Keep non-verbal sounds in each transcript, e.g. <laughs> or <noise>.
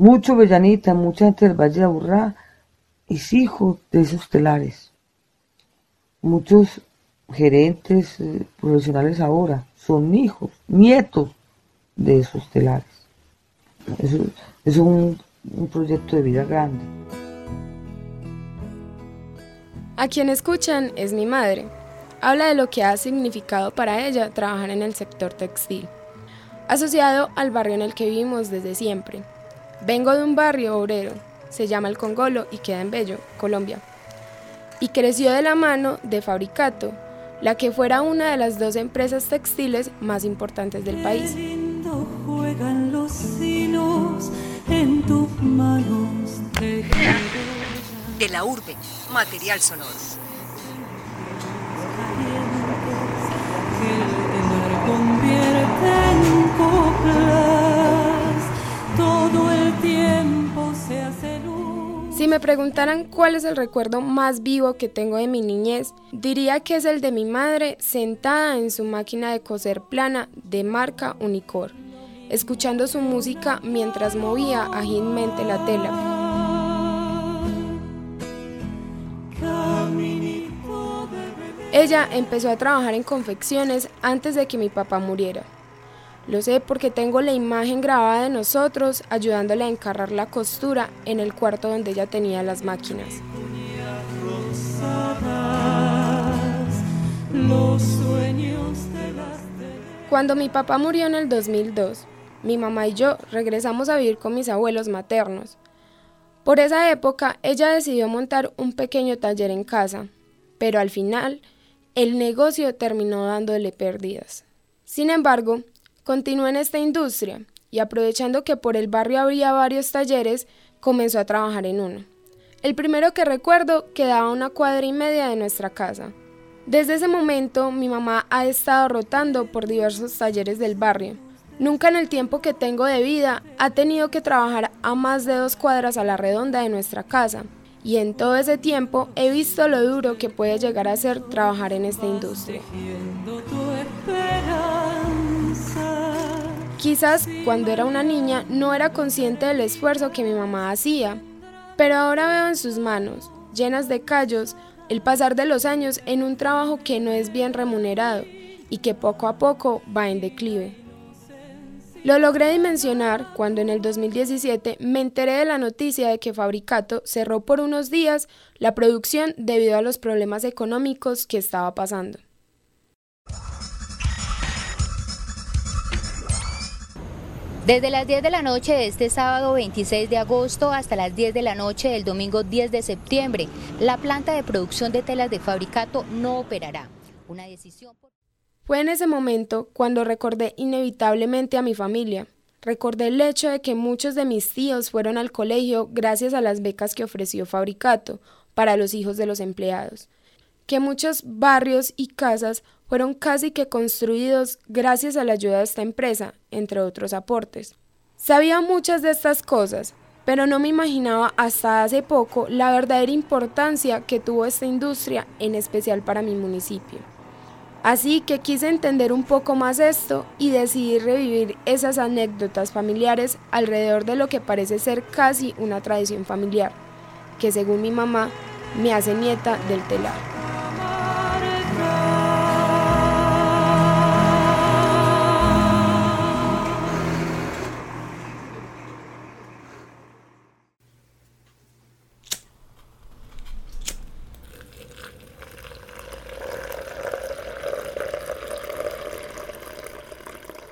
Mucho Bellanita, mucha gente del Valle de Aburrá es hijo de esos telares. Muchos gerentes eh, profesionales ahora son hijos, nietos de esos telares. Es un, un proyecto de vida grande. A quien escuchan es mi madre. Habla de lo que ha significado para ella trabajar en el sector textil, asociado al barrio en el que vivimos desde siempre. Vengo de un barrio obrero, se llama El Congolo y queda en Bello, Colombia. Y creció de la mano de Fabricato, la que fuera una de las dos empresas textiles más importantes del país. juegan los en tus manos de la urbe, material sonoro. Si me preguntaran cuál es el recuerdo más vivo que tengo de mi niñez, diría que es el de mi madre sentada en su máquina de coser plana de marca Unicor, escuchando su música mientras movía ágilmente la tela. Ella empezó a trabajar en confecciones antes de que mi papá muriera. Lo sé porque tengo la imagen grabada de nosotros ayudándole a encarrar la costura en el cuarto donde ella tenía las máquinas. Cuando mi papá murió en el 2002, mi mamá y yo regresamos a vivir con mis abuelos maternos. Por esa época, ella decidió montar un pequeño taller en casa, pero al final el negocio terminó dándole pérdidas. Sin embargo, continuó en esta industria y aprovechando que por el barrio había varios talleres, comenzó a trabajar en uno. El primero que recuerdo quedaba una cuadra y media de nuestra casa. Desde ese momento mi mamá ha estado rotando por diversos talleres del barrio. Nunca en el tiempo que tengo de vida ha tenido que trabajar a más de dos cuadras a la redonda de nuestra casa y en todo ese tiempo he visto lo duro que puede llegar a ser trabajar en esta industria. Quizás cuando era una niña no era consciente del esfuerzo que mi mamá hacía, pero ahora veo en sus manos, llenas de callos, el pasar de los años en un trabajo que no es bien remunerado y que poco a poco va en declive. Lo logré dimensionar cuando en el 2017 me enteré de la noticia de que Fabricato cerró por unos días la producción debido a los problemas económicos que estaba pasando. Desde las 10 de la noche de este sábado 26 de agosto hasta las 10 de la noche del domingo 10 de septiembre, la planta de producción de telas de Fabricato no operará. Una decisión fue en ese momento cuando recordé inevitablemente a mi familia. Recordé el hecho de que muchos de mis tíos fueron al colegio gracias a las becas que ofreció Fabricato para los hijos de los empleados, que muchos barrios y casas fueron casi que construidos gracias a la ayuda de esta empresa, entre otros aportes. Sabía muchas de estas cosas, pero no me imaginaba hasta hace poco la verdadera importancia que tuvo esta industria, en especial para mi municipio. Así que quise entender un poco más esto y decidí revivir esas anécdotas familiares alrededor de lo que parece ser casi una tradición familiar, que según mi mamá me hace nieta del telar.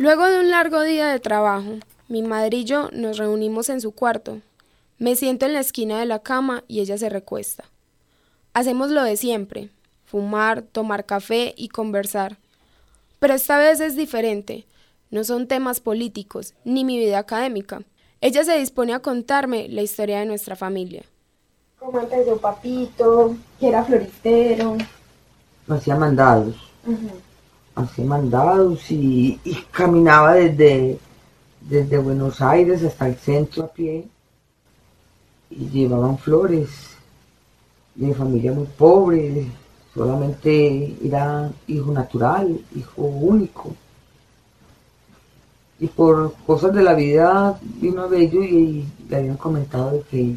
Luego de un largo día de trabajo, mi madre y yo nos reunimos en su cuarto. Me siento en la esquina de la cama y ella se recuesta. Hacemos lo de siempre, fumar, tomar café y conversar. Pero esta vez es diferente. No son temas políticos, ni mi vida académica. Ella se dispone a contarme la historia de nuestra familia. ¿Cómo empezó papito? ¿Que era floristero? Hacía mandados hacía mandados y, caminaba desde, desde Buenos Aires hasta el centro a pie y llevaban flores de familia muy pobre, solamente era hijo natural, hijo único. Y por cosas de la vida vino a Bello y le habían comentado de que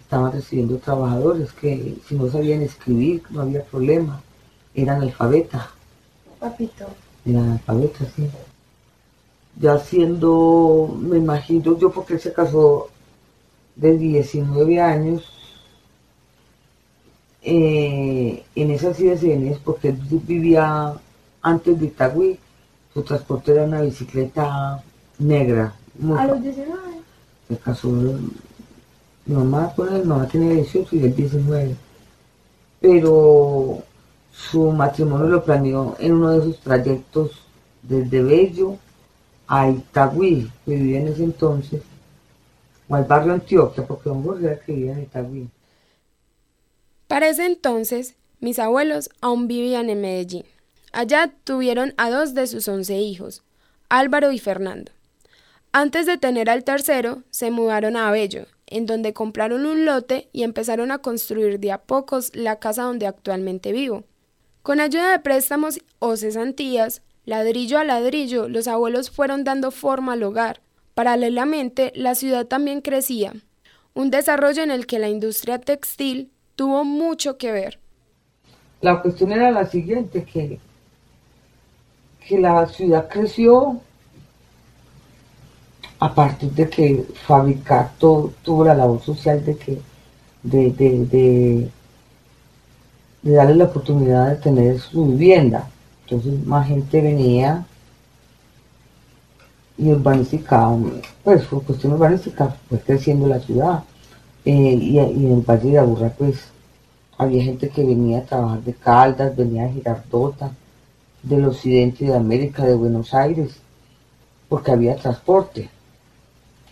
estaban recibiendo trabajadores que si no sabían escribir no había problema, eran alfabetas. Papito. Eran alfabetas, sí. Ya siendo, me imagino, yo porque él se casó de 19 años, eh, en esas venidas, porque él vivía antes de Itagüí, su transporte era una bicicleta negra. muy A los 19. se casó mi mamá con él, mi mamá tenía 18 y él 19. Pero su matrimonio lo planeó en uno de esos trayectos desde Bello a Itagüí, que vivía en ese entonces, o al barrio Antioquia, porque don Jorge que vivía en Itagüí. Para ese entonces, mis abuelos aún vivían en Medellín. Allá tuvieron a dos de sus once hijos, Álvaro y Fernando. Antes de tener al tercero, se mudaron a Abello, en donde compraron un lote y empezaron a construir de a pocos la casa donde actualmente vivo. Con ayuda de préstamos o cesantías, ladrillo a ladrillo, los abuelos fueron dando forma al hogar. Paralelamente, la ciudad también crecía, un desarrollo en el que la industria textil tuvo mucho que ver. La cuestión era la siguiente, que, que la ciudad creció a partir de que Fabricato tuvo la labor social de que de, de, de darle la oportunidad de tener su vivienda. Entonces más gente venía y urbanística, pues por cuestión urbanística fue creciendo la ciudad. Eh, y, y en el Valle de Aburrá pues había gente que venía a trabajar de Caldas, venía de Girardota, del occidente de América, de Buenos Aires, porque había transporte.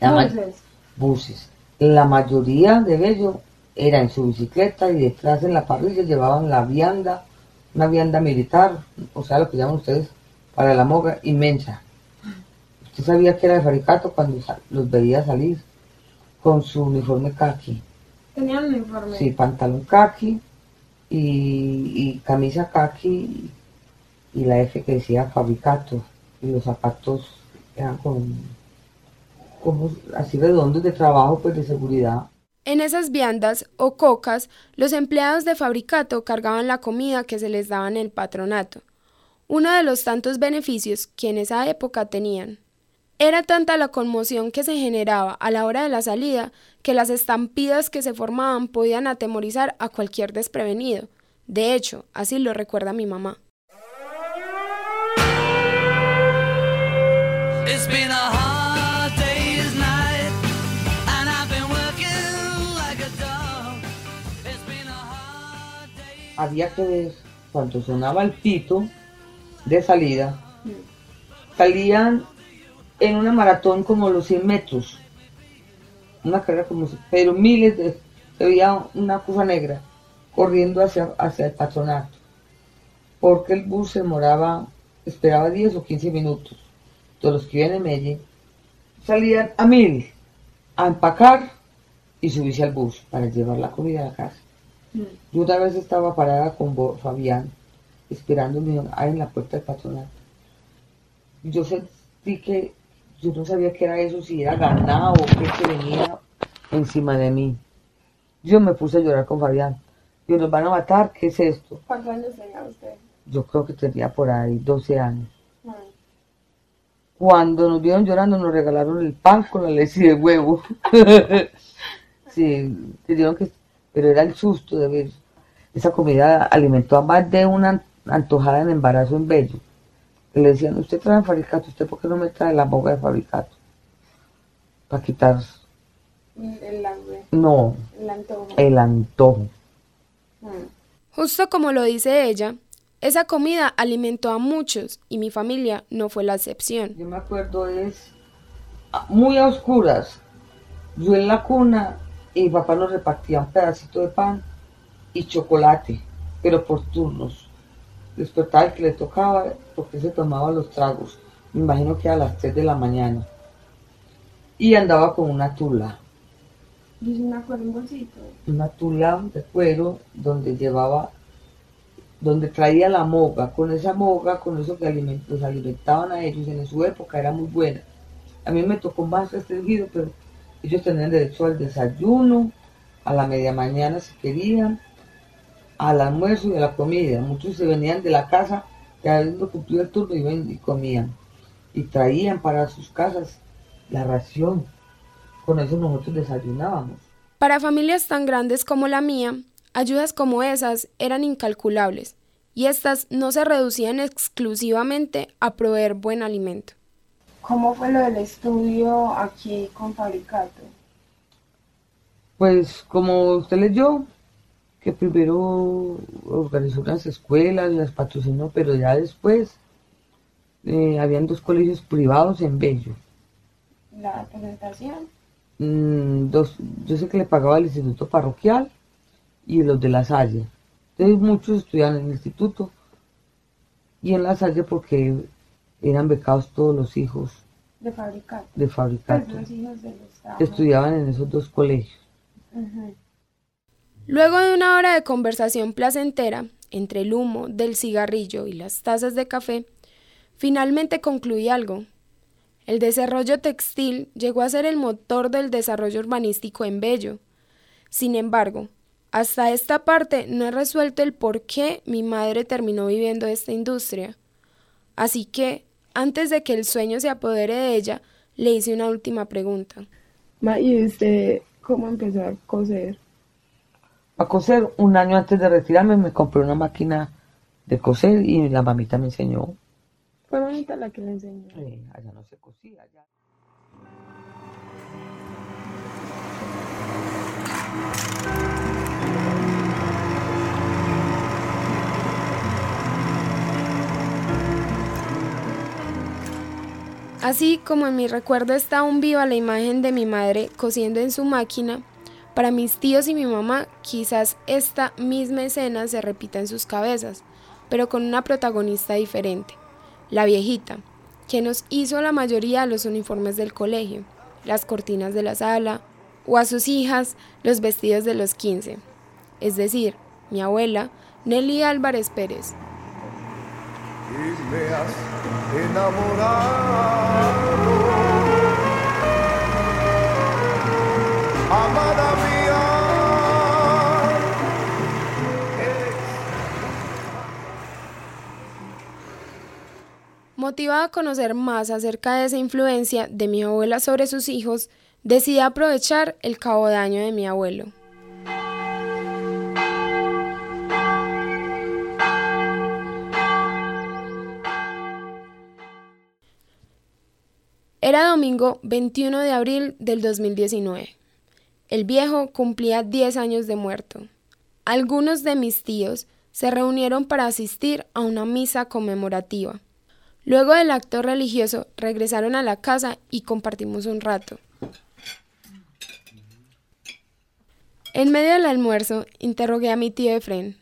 La Buses. buses. La mayoría de ellos era en su bicicleta y detrás en la parrilla llevaban la vianda, una vianda militar, o sea, lo que llaman ustedes para la moga, inmensa. Usted sabía que era de Faricato cuando los veía salir con su uniforme khaki. Tenían un uniforme. Sí, pantalón khaki y, y camisa khaki y la F que decía Fabricato y los zapatos eran con, como así redondos de trabajo, pues de seguridad. En esas viandas o cocas, los empleados de fabricato cargaban la comida que se les daba en el patronato, uno de los tantos beneficios que en esa época tenían. Era tanta la conmoción que se generaba a la hora de la salida que las estampidas que se formaban podían atemorizar a cualquier desprevenido. De hecho, así lo recuerda mi mamá. Había que ver cuando sonaba el pito de salida, salían en una maratón como los 100 metros, una carrera como, pero miles de, veía una cosa negra corriendo hacia, hacia el patronato, porque el bus se demoraba, esperaba 10 o 15 minutos. Todos los que vivían en Medellín salían a mil a empacar y subirse al bus para llevar la comida a la casa. Yo una vez estaba parada con Fabián, esperándome en la puerta del patronato. Yo sentí que yo no sabía qué era eso, si era ganado o qué que venía encima de mí. Yo me puse a llorar con Fabián. Yo nos van a matar, ¿qué es esto? ¿Cuántos años tenía usted? Yo creo que tenía por ahí 12 años. Mm. Cuando nos vieron llorando nos regalaron el pan con la leche de huevo. <laughs> sí, dijeron que, pero era el susto de ver. Esa comida alimentó a más de una antojada en embarazo en Bello. Que le decían, usted trae fabricato, ¿usted por qué no me trae la boca de fabricato? Para quitar, El hambre, no, el antojo. el antojo. Mm. Justo como lo dice ella, esa comida alimentó a muchos y mi familia no fue la excepción. Yo me acuerdo es muy a oscuras. Yo en la cuna y mi papá nos repartía un pedacito de pan y chocolate, pero por turnos. Despertaba el que le tocaba porque se tomaba los tragos. Me imagino que a las 3 de la mañana. Y andaba con una tula, Yo sí me acuerdo un bolsito. una tula de cuero donde llevaba donde traía la moga. Con esa moga, con eso que aliment- los alimentaban a ellos en su época, era muy buena. A mí me tocó más restringido, pero ellos tenían derecho al desayuno, a la media mañana si querían, al almuerzo y a la comida. Muchos se venían de la casa, que habiendo cumplido el turno, iban y comían. Y traían para sus casas la ración. Con eso nosotros desayunábamos. Para familias tan grandes como la mía, ayudas como esas eran incalculables, y estas no se reducían exclusivamente a proveer buen alimento. ¿Cómo fue lo del estudio aquí con Fabricato? Pues como usted leyó, que primero organizó unas escuelas, las patrocinó, pero ya después eh, habían dos colegios privados en Bello. La presentación. Mm, dos, yo sé que le pagaba el instituto parroquial y los de la Salle. Entonces muchos estudiaban en el instituto y en la Salle porque eran becados todos los hijos De Fabricato. de Pues fabricato los hijos que estudiaban en esos dos colegios. Luego de una hora de conversación placentera entre el humo del cigarrillo y las tazas de café, finalmente concluí algo. El desarrollo textil llegó a ser el motor del desarrollo urbanístico en Bello. Sin embargo, hasta esta parte no he resuelto el por qué mi madre terminó viviendo esta industria. Así que, antes de que el sueño se apodere de ella, le hice una última pregunta. Ma, ¿y usted cómo empezó a coser? A coser, un año antes de retirarme me compré una máquina de coser y la mamita me enseñó. Fue bonita la que le enseñó. Eh, allá no se cosía, allá. Así como en mi recuerdo está aún viva la imagen de mi madre cosiendo en su máquina, para mis tíos y mi mamá quizás esta misma escena se repita en sus cabezas, pero con una protagonista diferente, la viejita, que nos hizo la mayoría de los uniformes del colegio, las cortinas de la sala, o a sus hijas los vestidos de los 15, es decir, mi abuela, Nelly Álvarez Pérez. Enamorado. Amada mía, Motivada a conocer más acerca de esa influencia de mi abuela sobre sus hijos, decidí aprovechar el cabo de año de mi abuelo. Era domingo 21 de abril del 2019. El viejo cumplía 10 años de muerto. Algunos de mis tíos se reunieron para asistir a una misa conmemorativa. Luego del acto religioso regresaron a la casa y compartimos un rato. En medio del almuerzo interrogué a mi tío Efren.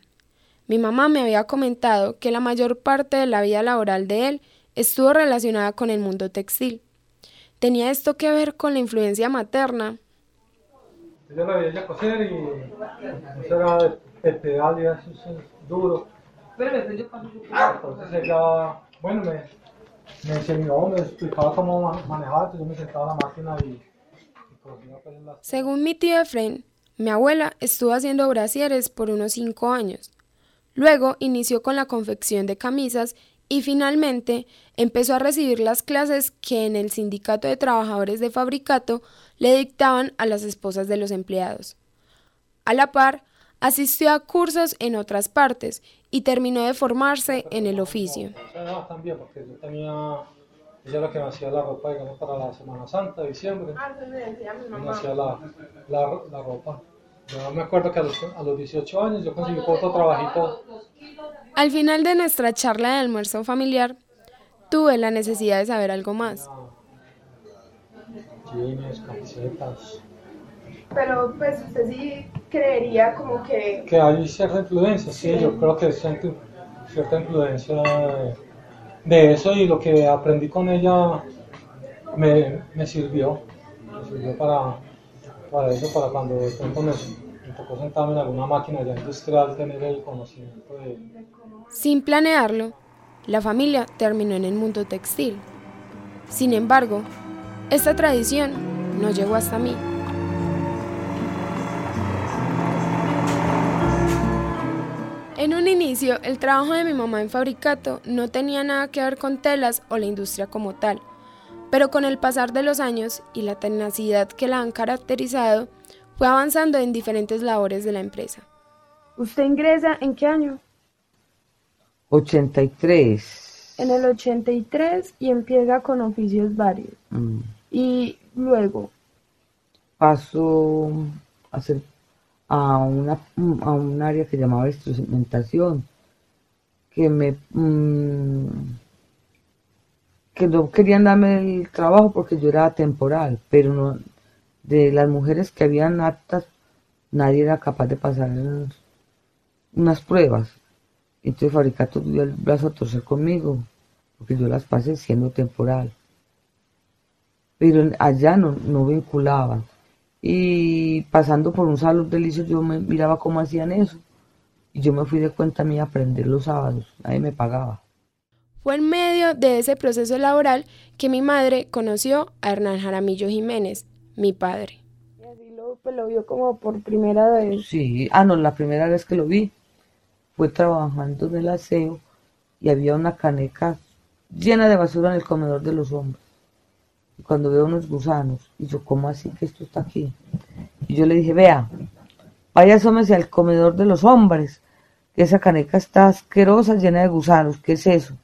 Mi mamá me había comentado que la mayor parte de la vida laboral de él estuvo relacionada con el mundo textil. ¿Tenía esto que ver con la influencia materna? Yo la veía coser y eso era de, pedal y eso, es duro. Entonces ella, bueno, me, me enseñó, me explicaba cómo ma- manejar, entonces yo me sentaba en la máquina y, pues. Según mi tío Efren, mi abuela estuvo haciendo brasieres por unos cinco años. Luego inició con la confección de camisas y finalmente empezó a recibir las clases que en el sindicato de trabajadores de fabricato le dictaban a las esposas de los empleados. A la par, asistió a cursos en otras partes y terminó de formarse en el oficio. También, porque yo tenía, ella era la que me hacía la ropa, digamos, para la Semana Santa, diciembre. y me hacía la, la, la ropa. Yo me acuerdo que a los, a los 18 años yo conseguí otro trabajito Al final de nuestra charla de almuerzo familiar, tuve la necesidad de saber algo más. jeans, camisetas. Pero pues usted sí creería como que Que hay cierta influencia, sí, yo creo que siento cierta influencia de, de eso y lo que aprendí con ella me, me sirvió, me sirvió para, para eso, para cuando de pronto me, tocó sentarme en alguna máquina industrial, tener el conocimiento de, Sin planearlo, la familia terminó en el mundo textil. Sin embargo, esta tradición no llegó hasta mí. En un inicio, el trabajo de mi mamá en fabricato no tenía nada que ver con telas o la industria como tal, pero con el pasar de los años y la tenacidad que la han caracterizado, fue avanzando en diferentes labores de la empresa. ¿Usted ingresa en qué año? 83. En el 83 y empieza con oficios varios. Mm. Y luego, Paso a hacer a una a un área que llamaba instrumentación que me mm, que no querían darme el trabajo porque yo era temporal, pero no de las mujeres que habían aptas nadie era capaz de pasar unas pruebas. Entonces Fabricato dio el brazo a torcer conmigo, porque yo las pasé siendo temporal. Pero allá no, no vinculaban. Y pasando por un salón delicio yo me miraba cómo hacían eso. Y yo me fui de cuenta mía a aprender los sábados. Nadie me pagaba. Fue en medio de ese proceso laboral que mi madre conoció a Hernán Jaramillo Jiménez, mi padre. y así lo, pues, lo vio como por primera vez. Sí, ah, no, la primera vez que lo vi fue trabajando en el aseo y había una caneca llena de basura en el comedor de los hombres. Y cuando veo unos gusanos, y yo, ¿cómo así que esto está aquí? Y yo le dije, vea, vaya asómese al comedor de los hombres, que esa caneca está asquerosa, llena de gusanos, ¿qué es eso?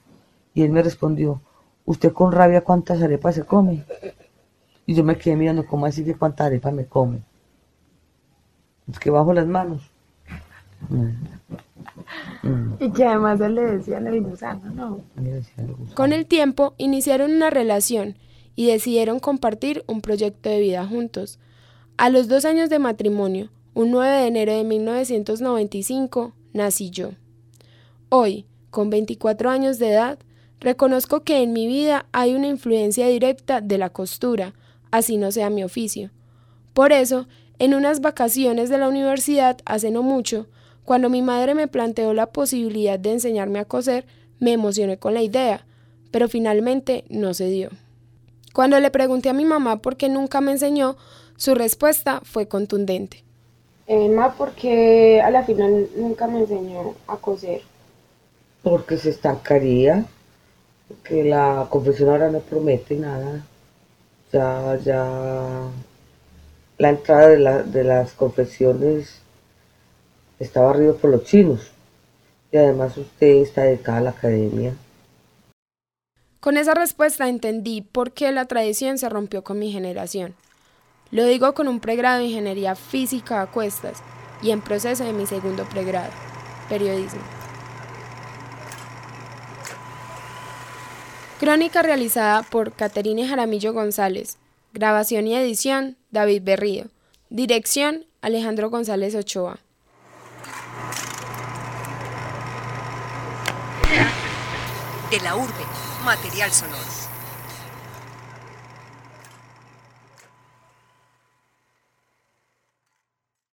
Y él me respondió, ¿usted con rabia cuántas arepas se come? Y yo me quedé mirando, ¿cómo así que cuántas arepas me come? Es que bajo las manos. Y que además él le decían el gusano, ¿no? Con el tiempo iniciaron una relación y decidieron compartir un proyecto de vida juntos. A los dos años de matrimonio, un 9 de enero de 1995, nací yo. Hoy, con 24 años de edad, reconozco que en mi vida hay una influencia directa de la costura, así no sea mi oficio. Por eso, en unas vacaciones de la universidad hace no mucho, cuando mi madre me planteó la posibilidad de enseñarme a coser, me emocioné con la idea, pero finalmente no se dio. Cuando le pregunté a mi mamá por qué nunca me enseñó, su respuesta fue contundente. Emma, porque a la final nunca me enseñó a coser. Porque se estancaría, porque la confesión ahora no promete nada. Ya, ya, la entrada de, la- de las confesiones está barrido por los chinos. Y además usted está dedicada a la academia. Con esa respuesta entendí por qué la tradición se rompió con mi generación. Lo digo con un pregrado de Ingeniería Física a cuestas y en proceso de mi segundo pregrado, Periodismo. Crónica realizada por Caterine Jaramillo González. Grabación y edición, David Berrío. Dirección, Alejandro González Ochoa. De la urbe, material sonoro.